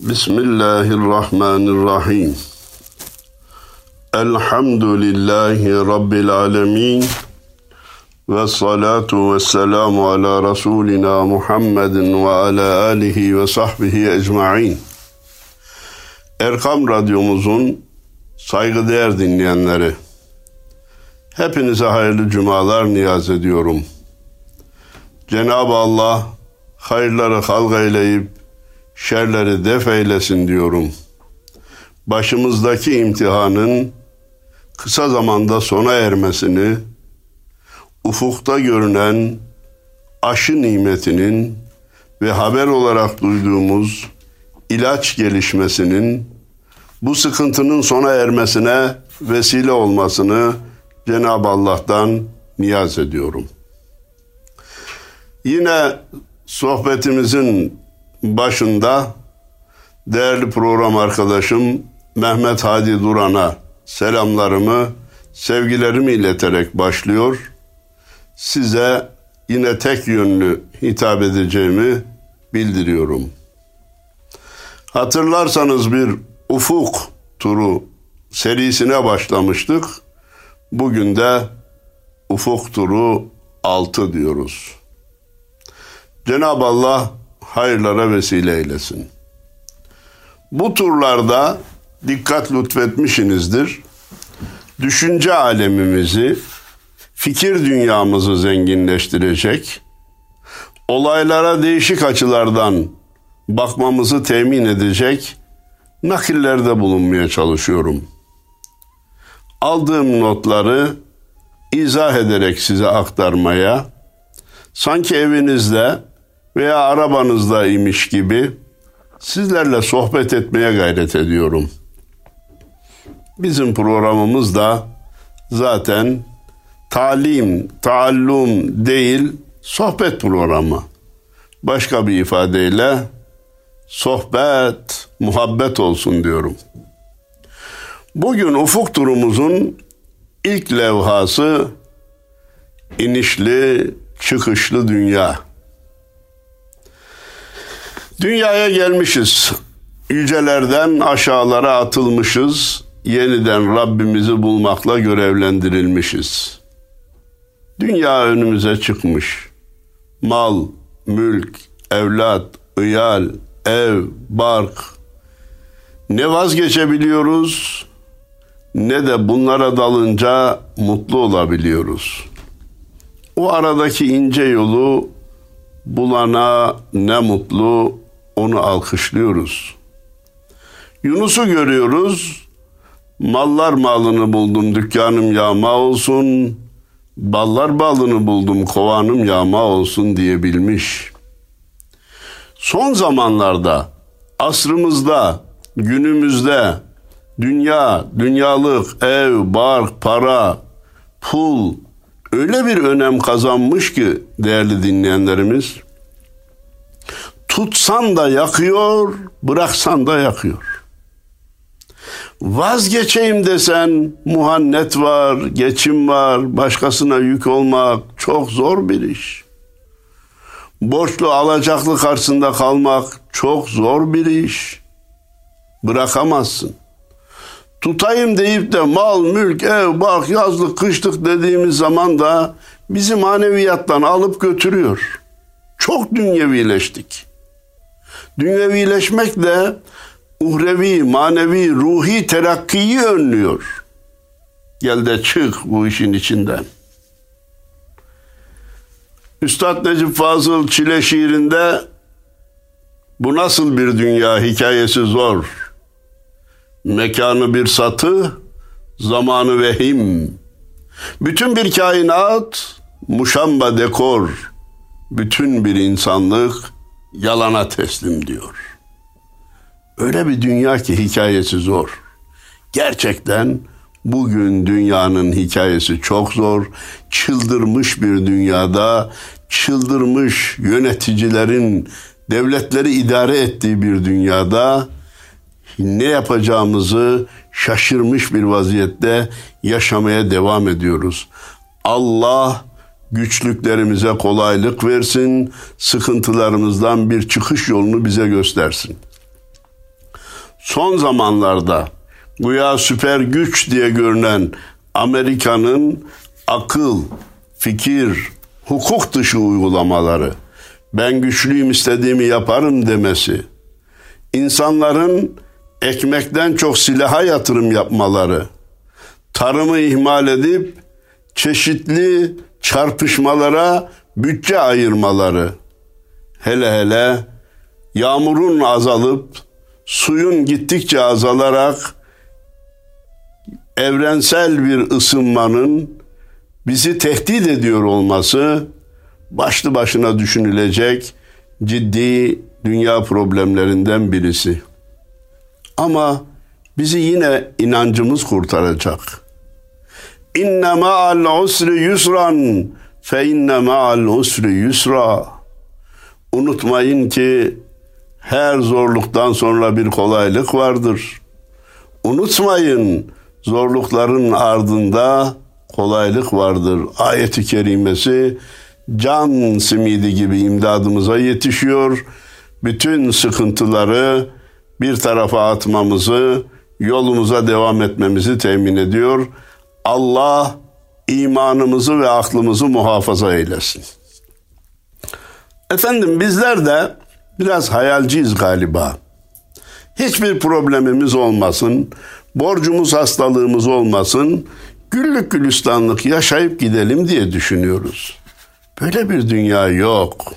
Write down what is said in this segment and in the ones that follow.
Bismillahirrahmanirrahim. Elhamdülillahi Rabbil alemin. Ve salatu ve selamu ala Resulina Muhammedin ve ala alihi ve sahbihi ecma'in. Erkam Radyomuzun saygıdeğer dinleyenleri, hepinize hayırlı cumalar niyaz ediyorum. Cenab-ı Allah hayırları halk eyleyip şerleri def eylesin diyorum. Başımızdaki imtihanın kısa zamanda sona ermesini, ufukta görünen aşı nimetinin ve haber olarak duyduğumuz ilaç gelişmesinin bu sıkıntının sona ermesine vesile olmasını Cenab-ı Allah'tan niyaz ediyorum. Yine sohbetimizin başında değerli program arkadaşım Mehmet Hadi Duran'a selamlarımı, sevgilerimi ileterek başlıyor. Size yine tek yönlü hitap edeceğimi bildiriyorum. Hatırlarsanız bir ufuk turu serisine başlamıştık. Bugün de ufuk turu 6 diyoruz. Cenab-ı Allah hayırlara vesile eylesin. Bu turlarda dikkat lütfetmişsinizdir. Düşünce alemimizi, fikir dünyamızı zenginleştirecek, olaylara değişik açılardan bakmamızı temin edecek nakillerde bulunmaya çalışıyorum. Aldığım notları izah ederek size aktarmaya, sanki evinizde veya arabanızda imiş gibi sizlerle sohbet etmeye gayret ediyorum. Bizim programımız da zaten talim, taallum değil, sohbet programı. Başka bir ifadeyle sohbet, muhabbet olsun diyorum. Bugün ufuk turumuzun ilk levhası inişli, çıkışlı dünya. Dünyaya gelmişiz. Yücelerden aşağılara atılmışız. Yeniden Rabbimizi bulmakla görevlendirilmişiz. Dünya önümüze çıkmış. Mal, mülk, evlat, ıyal, ev, bark. Ne vazgeçebiliyoruz ne de bunlara dalınca mutlu olabiliyoruz. O aradaki ince yolu bulana ne mutlu onu alkışlıyoruz. Yunus'u görüyoruz. Mallar malını buldum dükkanım yağma olsun. Ballar balını buldum kovanım yağma olsun diyebilmiş. Son zamanlarda asrımızda günümüzde dünya, dünyalık, ev, bark, para, pul öyle bir önem kazanmış ki değerli dinleyenlerimiz tutsan da yakıyor, bıraksan da yakıyor. Vazgeçeyim desen muhannet var, geçim var, başkasına yük olmak çok zor bir iş. Borçlu alacaklı karşısında kalmak çok zor bir iş. Bırakamazsın. Tutayım deyip de mal, mülk, ev, bark, yazlık, kışlık dediğimiz zaman da bizi maneviyattan alıp götürüyor. Çok dünyevileştik. Dünyevileşmek de uhrevi, manevi, ruhi terakkiyi önlüyor. Gel de çık bu işin içinden. Üstad Necip Fazıl Çile şiirinde bu nasıl bir dünya hikayesi zor. Mekanı bir satı, zamanı vehim. Bütün bir kainat, muşamba dekor. Bütün bir insanlık yalana teslim diyor. Öyle bir dünya ki hikayesi zor. Gerçekten bugün dünyanın hikayesi çok zor. Çıldırmış bir dünyada, çıldırmış yöneticilerin devletleri idare ettiği bir dünyada ne yapacağımızı şaşırmış bir vaziyette yaşamaya devam ediyoruz. Allah güçlüklerimize kolaylık versin, sıkıntılarımızdan bir çıkış yolunu bize göstersin. son zamanlarda güya süper güç diye görünen Amerika'nın akıl, fikir, hukuk dışı uygulamaları, ben güçlüyüm istediğimi yaparım demesi, insanların ekmekten çok silaha yatırım yapmaları, tarımı ihmal edip çeşitli çarpışmalara bütçe ayırmaları, hele hele yağmurun azalıp suyun gittikçe azalarak evrensel bir ısınmanın bizi tehdit ediyor olması başlı başına düşünülecek ciddi dünya problemlerinden birisi. Ama bizi yine inancımız kurtaracak. İnne ma'al usri yusran fe inne ma'al usri yusra. Unutmayın ki her zorluktan sonra bir kolaylık vardır. Unutmayın zorlukların ardında kolaylık vardır. Ayeti kerimesi can simidi gibi imdadımıza yetişiyor. Bütün sıkıntıları bir tarafa atmamızı, yolumuza devam etmemizi temin ediyor. Allah imanımızı ve aklımızı muhafaza eylesin. Efendim bizler de biraz hayalciyiz galiba. Hiçbir problemimiz olmasın, borcumuz hastalığımız olmasın, güllük gülistanlık yaşayıp gidelim diye düşünüyoruz. Böyle bir dünya yok.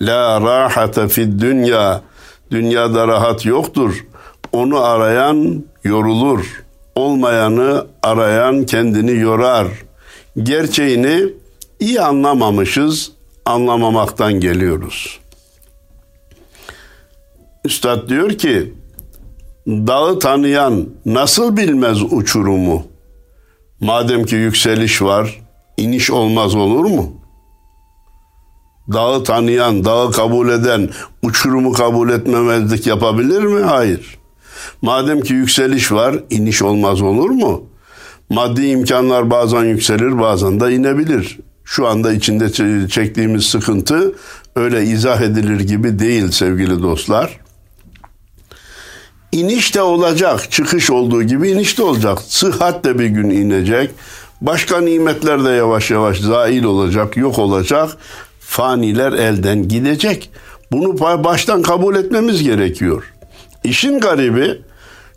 La rahate fid dünya. Dünyada rahat yoktur. Onu arayan yorulur. Olmayanı arayan kendini yorar. Gerçeğini iyi anlamamışız, anlamamaktan geliyoruz. Üstad diyor ki, dağı tanıyan nasıl bilmez uçurumu? Madem ki yükseliş var, iniş olmaz olur mu? Dağı tanıyan, dağı kabul eden, uçurumu kabul etmemezlik yapabilir mi? Hayır. Madem ki yükseliş var, iniş olmaz olur mu? Maddi imkanlar bazen yükselir, bazen de inebilir. Şu anda içinde çektiğimiz sıkıntı öyle izah edilir gibi değil sevgili dostlar. İniş de olacak, çıkış olduğu gibi iniş de olacak. Sıhhat de bir gün inecek. Başka nimetler de yavaş yavaş zail olacak, yok olacak faniler elden gidecek. Bunu baştan kabul etmemiz gerekiyor. İşin garibi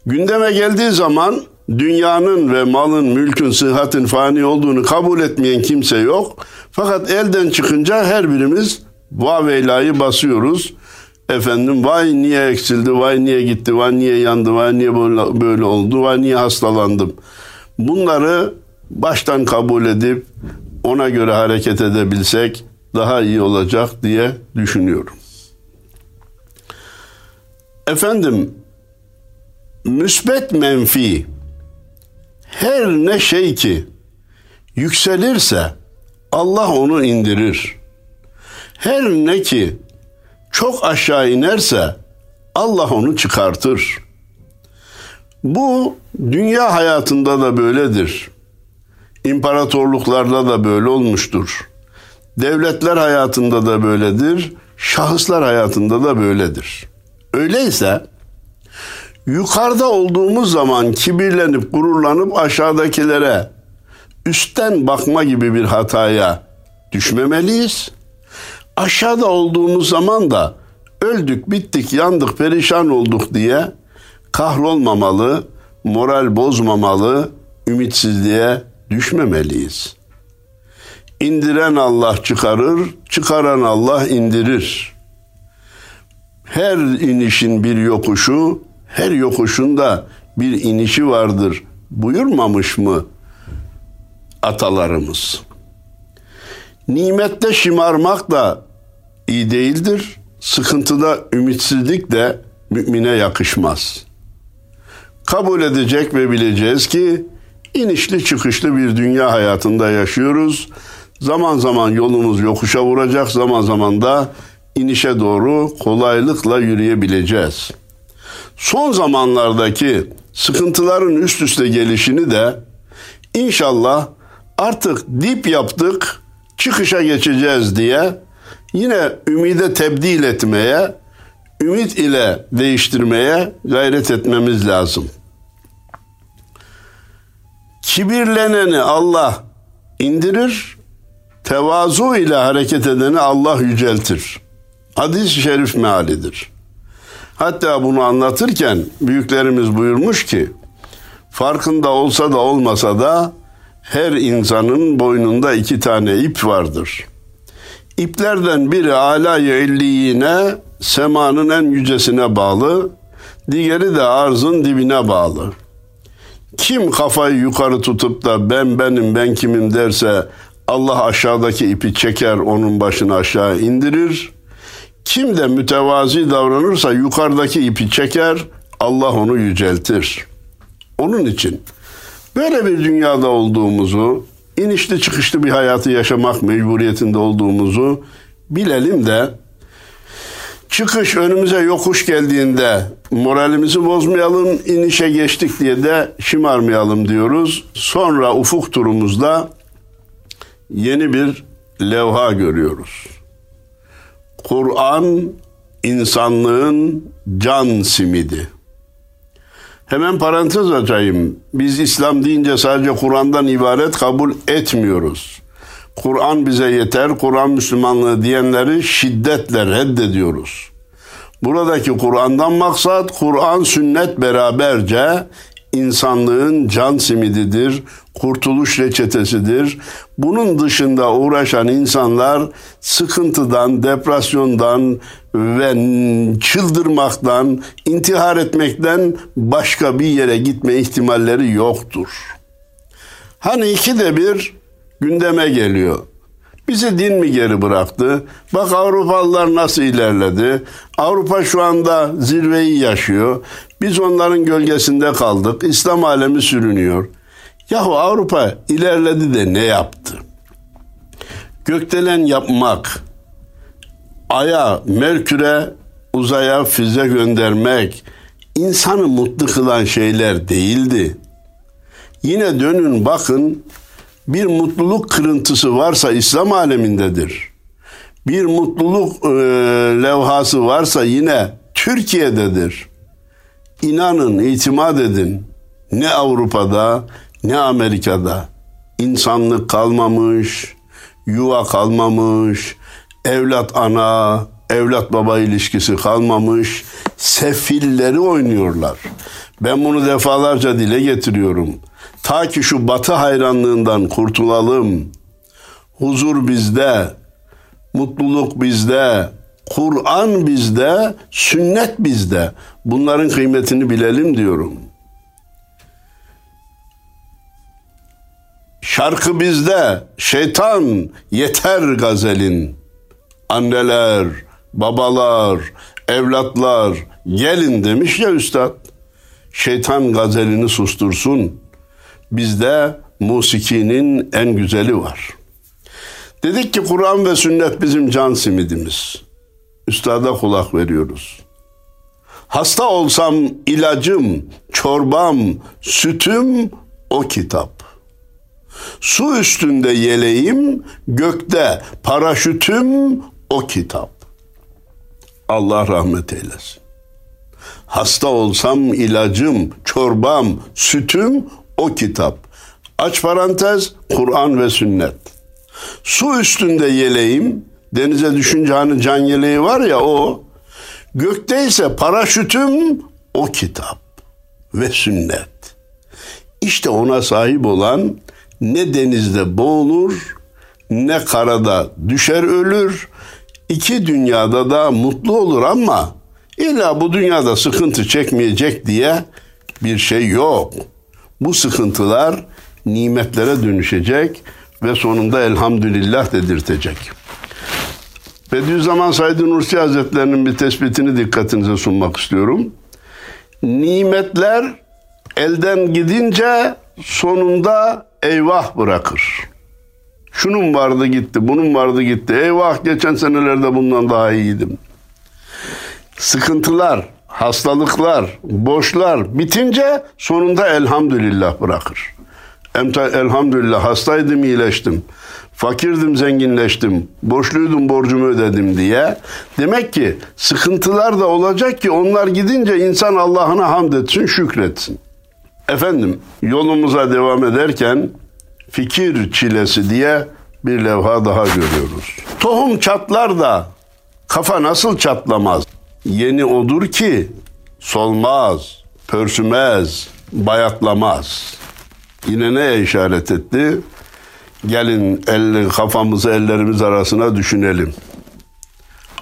gündeme geldiği zaman dünyanın ve malın, mülkün, sıhhatin fani olduğunu kabul etmeyen kimse yok. Fakat elden çıkınca her birimiz vaveylayı basıyoruz. Efendim vay niye eksildi, vay niye gitti, vay niye yandı, vay niye böyle, böyle oldu, vay niye hastalandım. Bunları baştan kabul edip ona göre hareket edebilsek daha iyi olacak diye düşünüyorum. Efendim, müsbet menfi her ne şey ki yükselirse Allah onu indirir. Her ne ki çok aşağı inerse Allah onu çıkartır. Bu dünya hayatında da böyledir. İmparatorluklarda da böyle olmuştur. Devletler hayatında da böyledir, şahıslar hayatında da böyledir. Öyleyse yukarıda olduğumuz zaman kibirlenip gururlanıp aşağıdakilere üstten bakma gibi bir hataya düşmemeliyiz. Aşağıda olduğumuz zaman da öldük, bittik, yandık, perişan olduk diye kahrolmamalı, moral bozmamalı, ümitsizliğe düşmemeliyiz. İndiren Allah çıkarır, çıkaran Allah indirir. Her inişin bir yokuşu, her yokuşunda bir inişi vardır. Buyurmamış mı atalarımız? Nimette şımarmak da iyi değildir. Sıkıntıda ümitsizlik de mümine yakışmaz. Kabul edecek ve bileceğiz ki inişli çıkışlı bir dünya hayatında yaşıyoruz. Zaman zaman yolumuz yokuşa vuracak, zaman zaman da inişe doğru kolaylıkla yürüyebileceğiz. Son zamanlardaki sıkıntıların üst üste gelişini de inşallah artık dip yaptık, çıkışa geçeceğiz diye yine ümide tebdil etmeye, ümit ile değiştirmeye gayret etmemiz lazım. Kibirleneni Allah indirir, tevazu ile hareket edeni Allah yüceltir. Hadis-i şerif mealidir. Hatta bunu anlatırken büyüklerimiz buyurmuş ki, farkında olsa da olmasa da her insanın boynunda iki tane ip vardır. İplerden biri alayı semanın en yücesine bağlı, diğeri de arzın dibine bağlı. Kim kafayı yukarı tutup da ben benim ben kimim derse Allah aşağıdaki ipi çeker onun başını aşağı indirir. Kim de mütevazi davranırsa yukarıdaki ipi çeker Allah onu yüceltir. Onun için böyle bir dünyada olduğumuzu, inişli çıkışlı bir hayatı yaşamak mecburiyetinde olduğumuzu bilelim de çıkış önümüze yokuş geldiğinde moralimizi bozmayalım, inişe geçtik diye de şımarmayalım diyoruz. Sonra ufuk turumuzda yeni bir levha görüyoruz. Kur'an insanlığın can simidi. Hemen parantez açayım. Biz İslam deyince sadece Kur'an'dan ibaret kabul etmiyoruz. Kur'an bize yeter, Kur'an Müslümanlığı diyenleri şiddetle reddediyoruz. Buradaki Kur'an'dan maksat Kur'an sünnet beraberce insanlığın can simididir, kurtuluş reçetesidir. Bunun dışında uğraşan insanlar sıkıntıdan, depresyondan ve çıldırmaktan, intihar etmekten başka bir yere gitme ihtimalleri yoktur. Hani iki de bir gündeme geliyor. Bizi din mi geri bıraktı? Bak Avrupalılar nasıl ilerledi? Avrupa şu anda zirveyi yaşıyor. Biz onların gölgesinde kaldık. İslam alemi sürünüyor. Yahu Avrupa ilerledi de ne yaptı? Gökdelen yapmak, Ay'a, Merkür'e, uzaya füze göndermek insanı mutlu kılan şeyler değildi. Yine dönün bakın bir mutluluk kırıntısı varsa İslam alemindedir. Bir mutluluk e, levhası varsa yine Türkiye'dedir. İnanın, itimat edin. Ne Avrupa'da ne Amerika'da insanlık kalmamış, yuva kalmamış, evlat ana, evlat baba ilişkisi kalmamış, sefilleri oynuyorlar. Ben bunu defalarca dile getiriyorum. Ta ki şu batı hayranlığından kurtulalım. Huzur bizde, mutluluk bizde, Kur'an bizde, sünnet bizde. Bunların kıymetini bilelim diyorum. Şarkı bizde, şeytan yeter gazelin. Anneler, babalar, evlatlar gelin demiş ya üstad. Şeytan gazelini sustursun. Bizde musikinin en güzeli var. Dedik ki Kur'an ve sünnet bizim can simidimiz. Üstada kulak veriyoruz. Hasta olsam ilacım, çorbam, sütüm o kitap. Su üstünde yeleğim, gökte paraşütüm o kitap. Allah rahmet eylesin. Hasta olsam ilacım, çorbam, sütüm o kitap. Aç parantez Kur'an ve sünnet. Su üstünde yeleğim, denize düşünce hani can yeleği var ya o. Gökte ise paraşütüm o kitap ve sünnet. İşte ona sahip olan ne denizde boğulur ne karada düşer ölür. İki dünyada da mutlu olur ama illa bu dünyada sıkıntı çekmeyecek diye bir şey yok. Bu sıkıntılar nimetlere dönüşecek ve sonunda elhamdülillah dedirtecek. Bediüzzaman Said Nursi Hazretlerinin bir tespitini dikkatinize sunmak istiyorum. Nimetler elden gidince sonunda eyvah bırakır. Şunun vardı gitti, bunun vardı gitti. Eyvah geçen senelerde bundan daha iyiydim. Sıkıntılar, hastalıklar, boşlar bitince sonunda elhamdülillah bırakır. Elhamdülillah hastaydım iyileştim. Fakirdim zenginleştim. Borçluydum borcumu ödedim diye. Demek ki sıkıntılar da olacak ki onlar gidince insan Allah'ına hamd etsin, şükretsin. Efendim yolumuza devam ederken fikir çilesi diye bir levha daha görüyoruz. Tohum çatlar da kafa nasıl çatlamaz? Yeni odur ki solmaz, pörsümez, bayatlamaz. Yine neye işaret etti? Gelin el, kafamızı ellerimiz arasına düşünelim.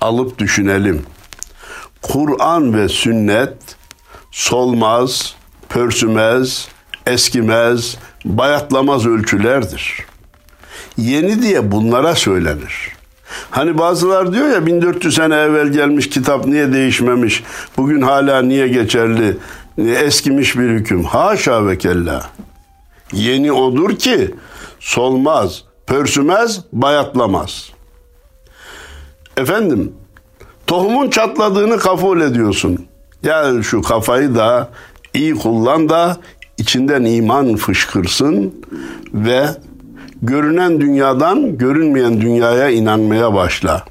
Alıp düşünelim. Kur'an ve sünnet solmaz, pörsümez, eskimez, bayatlamaz ölçülerdir. Yeni diye bunlara söylenir. Hani bazılar diyor ya 1400 sene evvel gelmiş kitap niye değişmemiş? Bugün hala niye geçerli? Eskimiş bir hüküm. Haşa ve kella. Yeni odur ki solmaz, pörsümez, bayatlamaz. Efendim, tohumun çatladığını kabul ediyorsun. Ya şu kafayı da iyi kullan da içinden iman fışkırsın ve görünen dünyadan görünmeyen dünyaya inanmaya başla.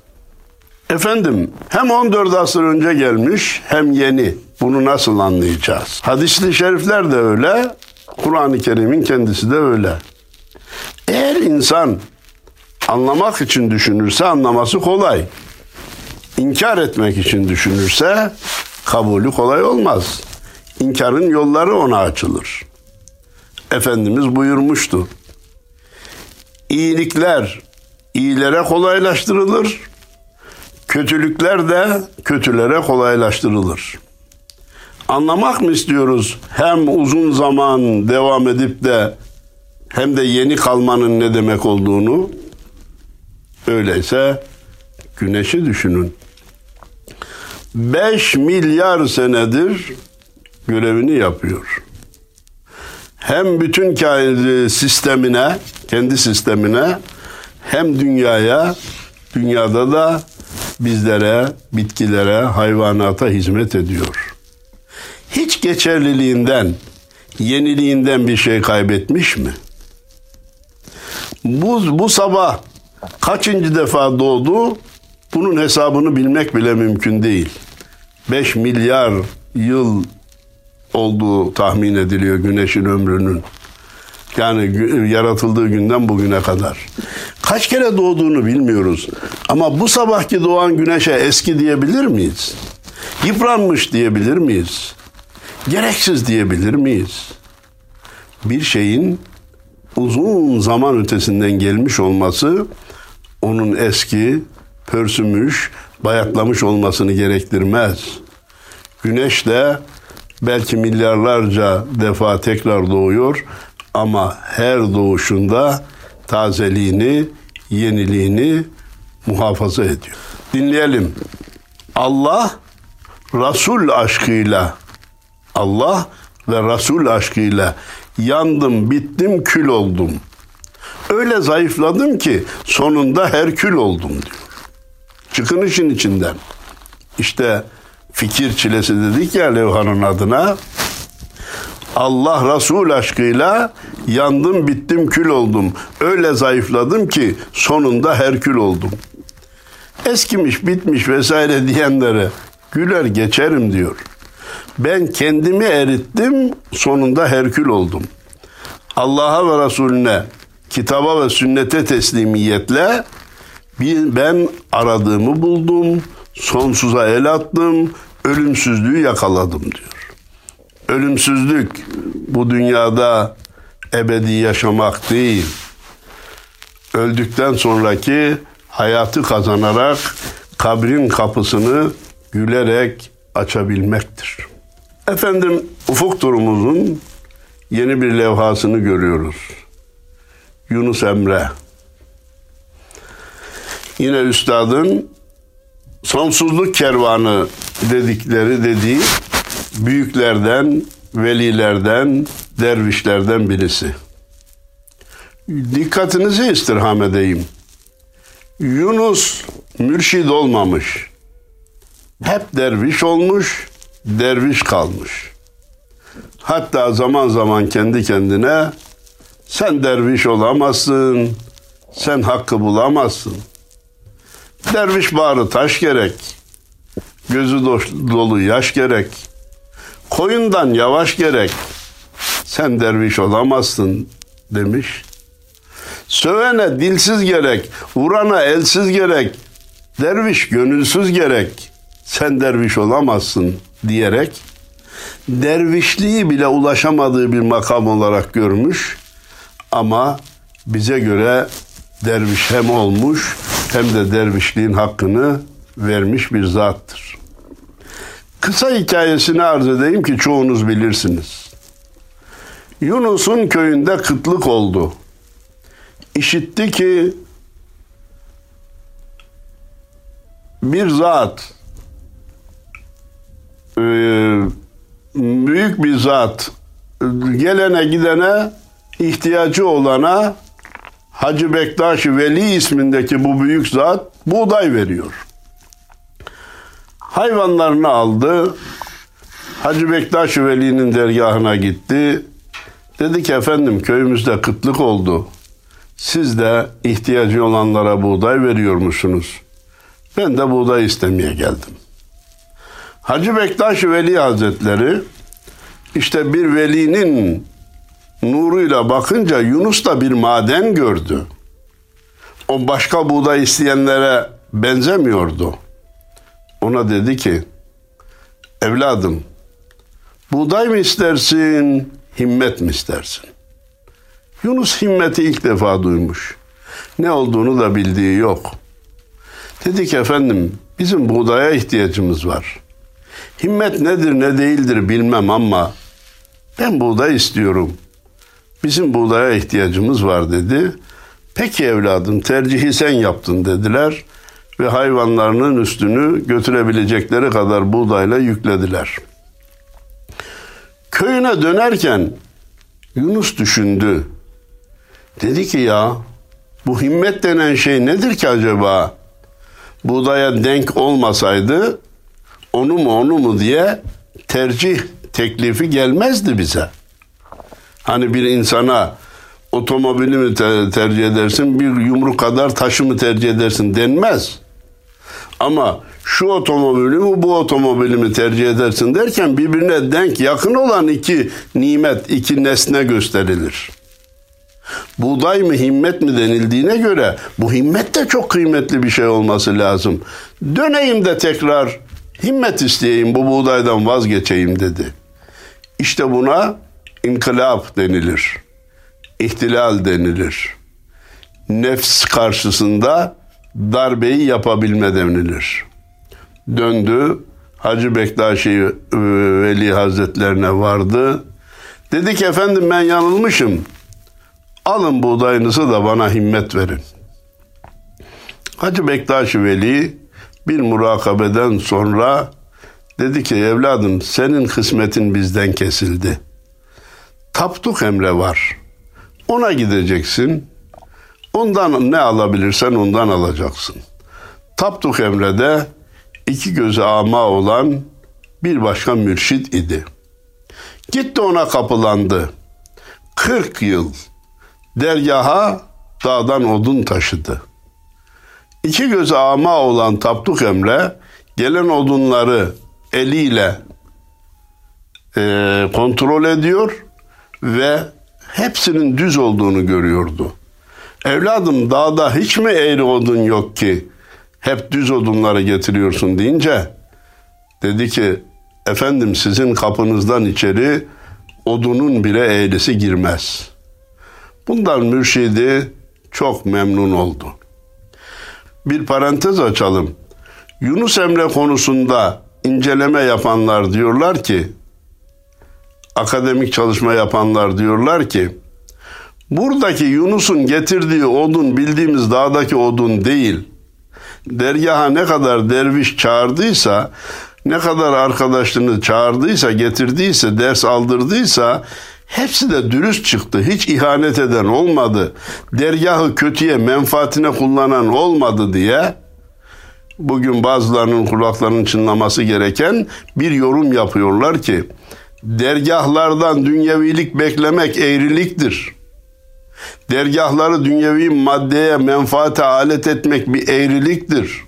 Efendim hem 14 asır önce gelmiş hem yeni. Bunu nasıl anlayacağız? Hadisli şerifler de öyle, Kur'an-ı Kerim'in kendisi de öyle. Eğer insan anlamak için düşünürse anlaması kolay. İnkar etmek için düşünürse kabulü kolay olmaz. İnkarın yolları ona açılır. Efendimiz buyurmuştu. İyilikler iyilere kolaylaştırılır. Kötülükler de kötülere kolaylaştırılır. Anlamak mı istiyoruz? Hem uzun zaman devam edip de hem de yeni kalmanın ne demek olduğunu. Öyleyse güneşi düşünün. 5 milyar senedir görevini yapıyor. Hem bütün sistemine, kendi sistemine hem dünyaya, dünyada da bizlere, bitkilere, hayvanata hizmet ediyor. Hiç geçerliliğinden, yeniliğinden bir şey kaybetmiş mi? Bu, bu sabah kaçıncı defa doğdu? Bunun hesabını bilmek bile mümkün değil. 5 milyar yıl olduğu tahmin ediliyor güneşin ömrünün. Yani yaratıldığı günden bugüne kadar. Kaç kere doğduğunu bilmiyoruz. Ama bu sabahki doğan güneşe eski diyebilir miyiz? Yıpranmış diyebilir miyiz? Gereksiz diyebilir miyiz? Bir şeyin uzun zaman ötesinden gelmiş olması onun eski, pörsümüş, bayatlamış olmasını gerektirmez. Güneş de belki milyarlarca defa tekrar doğuyor ama her doğuşunda tazeliğini, yeniliğini muhafaza ediyor. Dinleyelim. Allah Resul aşkıyla Allah ve Resul aşkıyla yandım, bittim, kül oldum. Öyle zayıfladım ki sonunda Herkül oldum diyor. Çıkın işin içinden. İşte fikir çilesi dedik ya levhanın adına. Allah Resul aşkıyla yandım, bittim, kül oldum. Öyle zayıfladım ki sonunda Herkül oldum. Eskimiş, bitmiş vesaire diyenlere güler geçerim diyor. Ben kendimi erittim, sonunda Herkül oldum. Allah'a ve Resulüne, kitaba ve sünnete teslimiyetle ben aradığımı buldum, sonsuza el attım, ölümsüzlüğü yakaladım diyor. Ölümsüzlük bu dünyada ebedi yaşamak değil. Öldükten sonraki hayatı kazanarak kabrin kapısını gülerek açabilmektir. Efendim ufuk turumuzun yeni bir levhasını görüyoruz. Yunus Emre. Yine üstadın sonsuzluk kervanı dedikleri dediği büyüklerden, velilerden, dervişlerden birisi. Dikkatinizi istirham edeyim. Yunus mürşid olmamış. Hep derviş olmuş, derviş kalmış. Hatta zaman zaman kendi kendine Sen derviş olamazsın. Sen hakkı bulamazsın. Derviş bağrı taş gerek. Gözü dolu yaş gerek. Koyundan yavaş gerek. Sen derviş olamazsın demiş. Sövene dilsiz gerek, vurana elsiz gerek, derviş gönülsüz gerek, sen derviş olamazsın diyerek dervişliği bile ulaşamadığı bir makam olarak görmüş ama bize göre derviş hem olmuş hem de dervişliğin hakkını vermiş bir zattır. Kısa hikayesini arz edeyim ki çoğunuz bilirsiniz. Yunus'un köyünde kıtlık oldu. İşitti ki bir zat büyük bir zat gelene gidene ihtiyacı olana Hacı Bektaş Veli ismindeki bu büyük zat buğday veriyor. Hayvanlarını aldı. Hacı Bektaş Veli'nin dergahına gitti. Dedi ki efendim köyümüzde kıtlık oldu. Siz de ihtiyacı olanlara buğday veriyor musunuz? Ben de buğday istemeye geldim. Hacı Bektaş Veli Hazretleri işte bir velinin nuruyla bakınca Yunus da bir maden gördü. O başka buğday isteyenlere benzemiyordu. Ona dedi ki, evladım buğday mı istersin, himmet mi istersin? Yunus himmeti ilk defa duymuş. Ne olduğunu da bildiği yok. Dedi ki efendim bizim buğdaya ihtiyacımız var. Himmet nedir ne değildir bilmem ama ben buğday istiyorum. Bizim buğdaya ihtiyacımız var dedi. Peki evladım tercihi sen yaptın dediler ve hayvanlarının üstünü götürebilecekleri kadar buğdayla yüklediler. Köyüne dönerken Yunus düşündü. Dedi ki ya bu himmet denen şey nedir ki acaba? Buğdaya denk olmasaydı onu mu onu mu diye tercih teklifi gelmezdi bize. Hani bir insana otomobili mi tercih edersin, bir yumruk kadar taşı mı tercih edersin denmez. Ama şu otomobili mi bu otomobili mi tercih edersin derken birbirine denk yakın olan iki nimet, iki nesne gösterilir. Buğday mı himmet mi denildiğine göre bu himmet de çok kıymetli bir şey olması lazım. Döneyim de tekrar himmet isteyeyim bu buğdaydan vazgeçeyim dedi. İşte buna inkılap denilir. İhtilal denilir. Nefs karşısında darbeyi yapabilme denilir. Döndü, Hacı Bektaşi e, Veli Hazretlerine vardı. Dedi ki efendim ben yanılmışım. Alın buğdayınızı da bana himmet verin. Hacı Bektaşi Veli bir murakabeden sonra dedi ki evladım senin kısmetin bizden kesildi. Taptuk emre var. Ona gideceksin. Ondan ne alabilirsen ondan alacaksın. Taptuk emrede iki gözü ama olan bir başka mürşit idi. Gitti ona kapılandı. 40 yıl dergaha dağdan odun taşıdı. İki gözü ama olan Tapduk Emre gelen odunları eliyle e, kontrol ediyor ve hepsinin düz olduğunu görüyordu. Evladım dağda hiç mi eğri odun yok ki hep düz odunları getiriyorsun deyince dedi ki efendim sizin kapınızdan içeri odunun bile eğrisi girmez. Bundan mürşidi çok memnun oldu. Bir parantez açalım. Yunus Emre konusunda inceleme yapanlar diyorlar ki akademik çalışma yapanlar diyorlar ki buradaki Yunus'un getirdiği odun bildiğimiz dağdaki odun değil. Dergaha ne kadar derviş çağırdıysa, ne kadar arkadaşını çağırdıysa, getirdiyse, ders aldırdıysa hepsi de dürüst çıktı. Hiç ihanet eden olmadı. Dergahı kötüye, menfaatine kullanan olmadı diye bugün bazılarının kulaklarının çınlaması gereken bir yorum yapıyorlar ki dergahlardan dünyevilik beklemek eğriliktir. Dergahları dünyevi maddeye, menfaate alet etmek bir eğriliktir.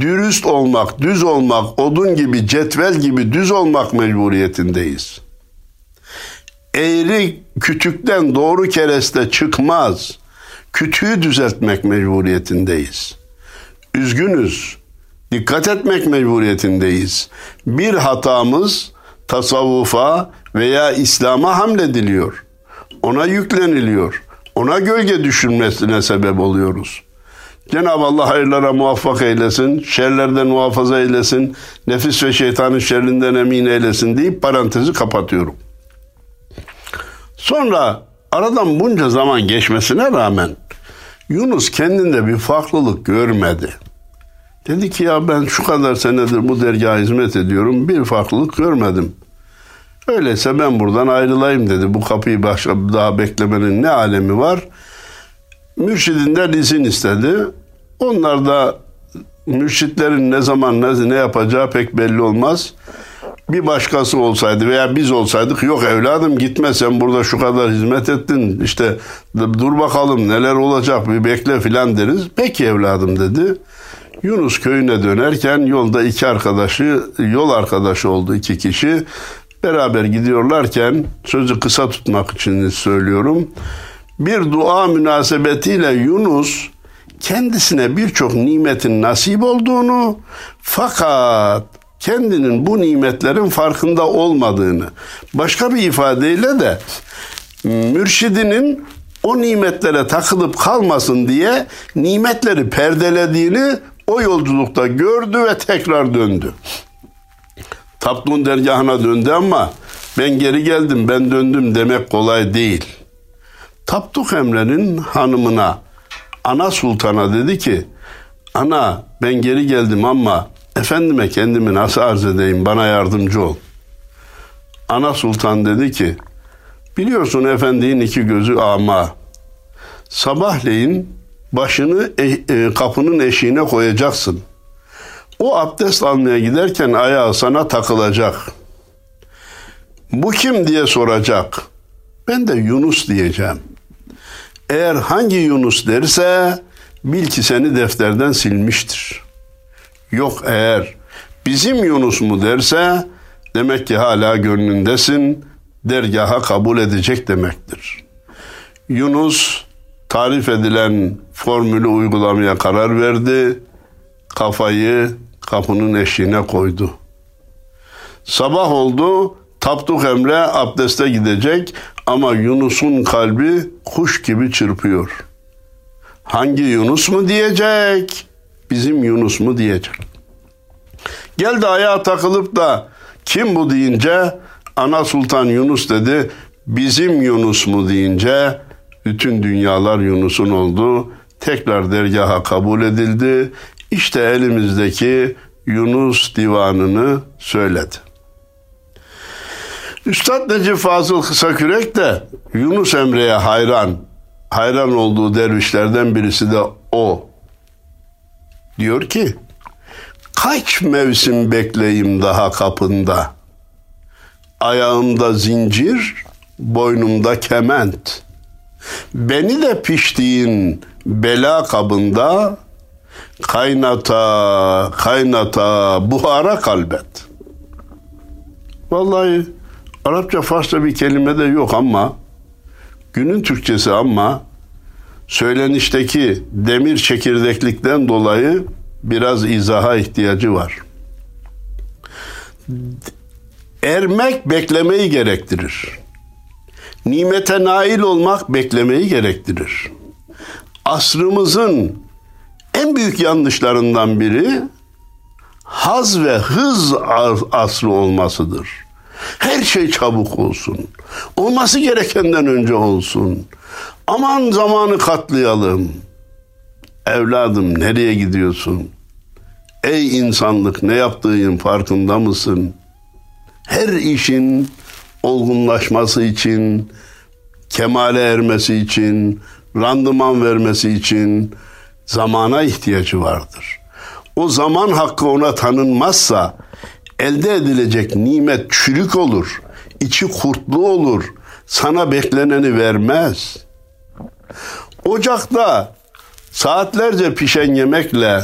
Dürüst olmak, düz olmak, odun gibi, cetvel gibi düz olmak mecburiyetindeyiz. Eğri kütükten doğru kereste çıkmaz. Kütüğü düzeltmek mecburiyetindeyiz. Üzgünüz. Dikkat etmek mecburiyetindeyiz. Bir hatamız tasavvufa veya İslam'a hamlediliyor. Ona yükleniliyor. Ona gölge düşürmesine sebep oluyoruz. Cenab-ı Allah hayırlara muvaffak eylesin, şerlerden muhafaza eylesin, nefis ve şeytanın şerrinden emin eylesin deyip parantezi kapatıyorum. Sonra aradan bunca zaman geçmesine rağmen Yunus kendinde bir farklılık görmedi. Dedi ki ya ben şu kadar senedir bu dergaha hizmet ediyorum bir farklılık görmedim. Öyleyse ben buradan ayrılayım dedi. Bu kapıyı başka daha beklemenin ne alemi var? Mürşidinden izin istedi. Onlar da mürşitlerin ne zaman ne, ne yapacağı pek belli olmaz. Bir başkası olsaydı veya biz olsaydık yok evladım gitme sen burada şu kadar hizmet ettin işte dur bakalım neler olacak bir bekle filan deriz. Peki evladım dedi. Yunus köyüne dönerken yolda iki arkadaşı yol arkadaşı oldu iki kişi. Beraber gidiyorlarken sözü kısa tutmak için söylüyorum. Bir dua münasebetiyle Yunus kendisine birçok nimetin nasip olduğunu fakat kendinin bu nimetlerin farkında olmadığını başka bir ifadeyle de mürşidinin o nimetlere takılıp kalmasın diye nimetleri perdelediğini o yolculukta gördü ve tekrar döndü. Tapdun dergahına döndü ama ben geri geldim ben döndüm demek kolay değil. Tapduk Emre'nin hanımına ana sultana dedi ki ana ben geri geldim ama efendime kendimi nasıl arz edeyim bana yardımcı ol. Ana sultan dedi ki biliyorsun efendinin iki gözü ama sabahleyin başını e, e, kapının eşiğine koyacaksın. O abdest almaya giderken ayağı sana takılacak. Bu kim diye soracak. Ben de Yunus diyeceğim. Eğer hangi Yunus derse bil ki seni defterden silmiştir. Yok eğer bizim Yunus mu derse demek ki hala gönlündesin, dergaha kabul edecek demektir. Yunus tarif edilen formülü uygulamaya karar verdi. Kafayı kapının eşiğine koydu. Sabah oldu, Tapduk Emre abdeste gidecek ama Yunus'un kalbi kuş gibi çırpıyor. Hangi Yunus mu diyecek, bizim Yunus mu diyecek. Geldi ayağa takılıp da kim bu deyince Ana Sultan Yunus dedi. Bizim Yunus mu deyince bütün dünyalar Yunus'un oldu. Tekrar dergaha kabul edildi. İşte elimizdeki Yunus divanını söyledi. Üstad Necip Fazıl Kısakürek de Yunus Emre'ye hayran, hayran olduğu dervişlerden birisi de o. Diyor ki, kaç mevsim bekleyim daha kapında? Ayağımda zincir, boynumda kement. Beni de piştiğin bela kabında kaynata, kaynata, buhara kalbet. Vallahi Arapça Farsça bir kelime de yok ama günün Türkçesi ama söylenişteki demir çekirdeklikten dolayı biraz izaha ihtiyacı var. Ermek beklemeyi gerektirir. Nimete nail olmak beklemeyi gerektirir. Asrımızın en büyük yanlışlarından biri haz ve hız asrı olmasıdır. Her şey çabuk olsun. Olması gerekenden önce olsun. Aman zamanı katlayalım. Evladım nereye gidiyorsun? Ey insanlık ne yaptığın farkında mısın? Her işin olgunlaşması için, kemale ermesi için, randıman vermesi için zamana ihtiyacı vardır. O zaman hakkı ona tanınmazsa elde edilecek nimet çürük olur, içi kurtlu olur, sana bekleneni vermez. Ocakta saatlerce pişen yemekle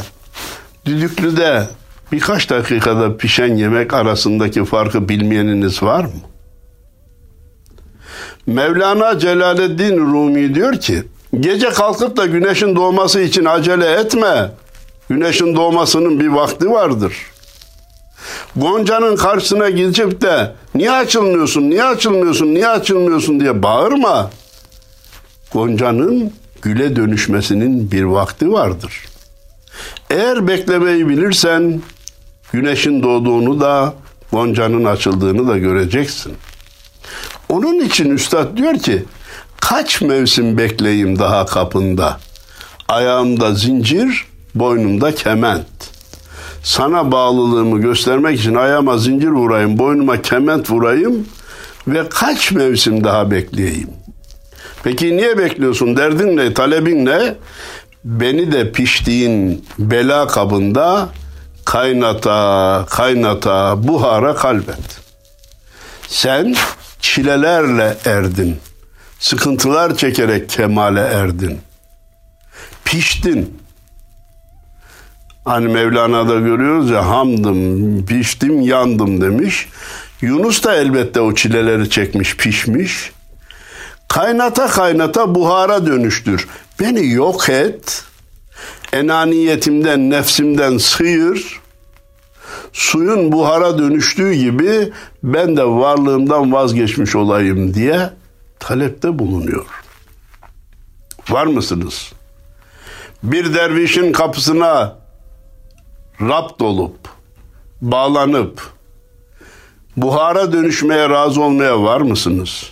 düdüklüde birkaç dakikada pişen yemek arasındaki farkı bilmeyeniniz var mı? Mevlana Celaleddin Rumi diyor ki, gece kalkıp da güneşin doğması için acele etme. Güneşin doğmasının bir vakti vardır. Gonca'nın karşısına gidip de niye açılmıyorsun, niye açılmıyorsun, niye açılmıyorsun diye bağırma. Gonca'nın güle dönüşmesinin bir vakti vardır. Eğer beklemeyi bilirsen güneşin doğduğunu da Gonca'nın açıldığını da göreceksin. Onun için üstad diyor ki kaç mevsim bekleyeyim daha kapında. Ayağımda zincir, boynumda kement. Sana bağlılığımı göstermek için ayağıma zincir vurayım, boynuma kement vurayım ve kaç mevsim daha bekleyeyim. Peki niye bekliyorsun? Derdin ne? Talebin ne? Beni de piştiğin bela kabında kaynata, kaynata, buhara kalbet. Sen çilelerle erdin. Sıkıntılar çekerek kemale erdin. Piştin. Hani Mevlana'da görüyoruz ya hamdım, piştim, yandım demiş. Yunus da elbette o çileleri çekmiş, pişmiş. Kaynata kaynata buhara dönüştür. Beni yok et. Enaniyetimden, nefsimden sıyır. Suyun buhara dönüştüğü gibi ben de varlığımdan vazgeçmiş olayım diye talepte bulunuyor. Var mısınız? Bir dervişin kapısına rapt olup, bağlanıp, buhara dönüşmeye razı olmaya var mısınız?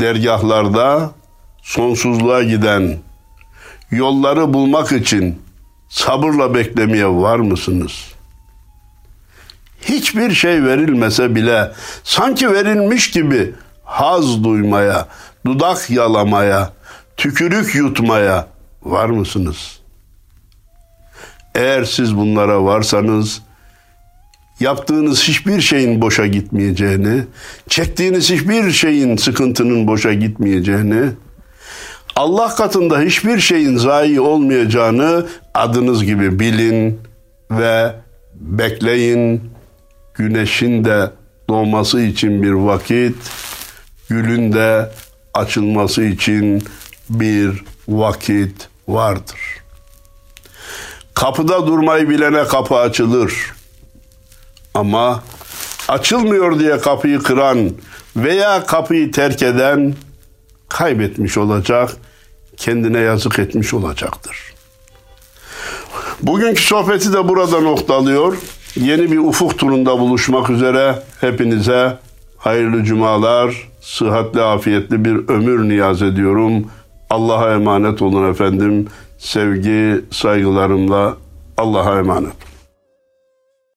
Dergahlarda sonsuzluğa giden yolları bulmak için sabırla beklemeye var mısınız? Hiçbir şey verilmese bile sanki verilmiş gibi haz duymaya, dudak yalamaya, tükürük yutmaya var mısınız? Eğer siz bunlara varsanız yaptığınız hiçbir şeyin boşa gitmeyeceğini, çektiğiniz hiçbir şeyin sıkıntının boşa gitmeyeceğini, Allah katında hiçbir şeyin zayi olmayacağını adınız gibi bilin ve bekleyin. Güneşin de doğması için bir vakit, gülün de açılması için bir vakit vardır. Kapıda durmayı bilene kapı açılır. Ama açılmıyor diye kapıyı kıran veya kapıyı terk eden kaybetmiş olacak, kendine yazık etmiş olacaktır. Bugünkü sohbeti de burada noktalıyor. Yeni bir ufuk turunda buluşmak üzere hepinize hayırlı cumalar, sıhhatli afiyetli bir ömür niyaz ediyorum. Allah'a emanet olun efendim. Sevgi, saygılarımla Allah'a emanet.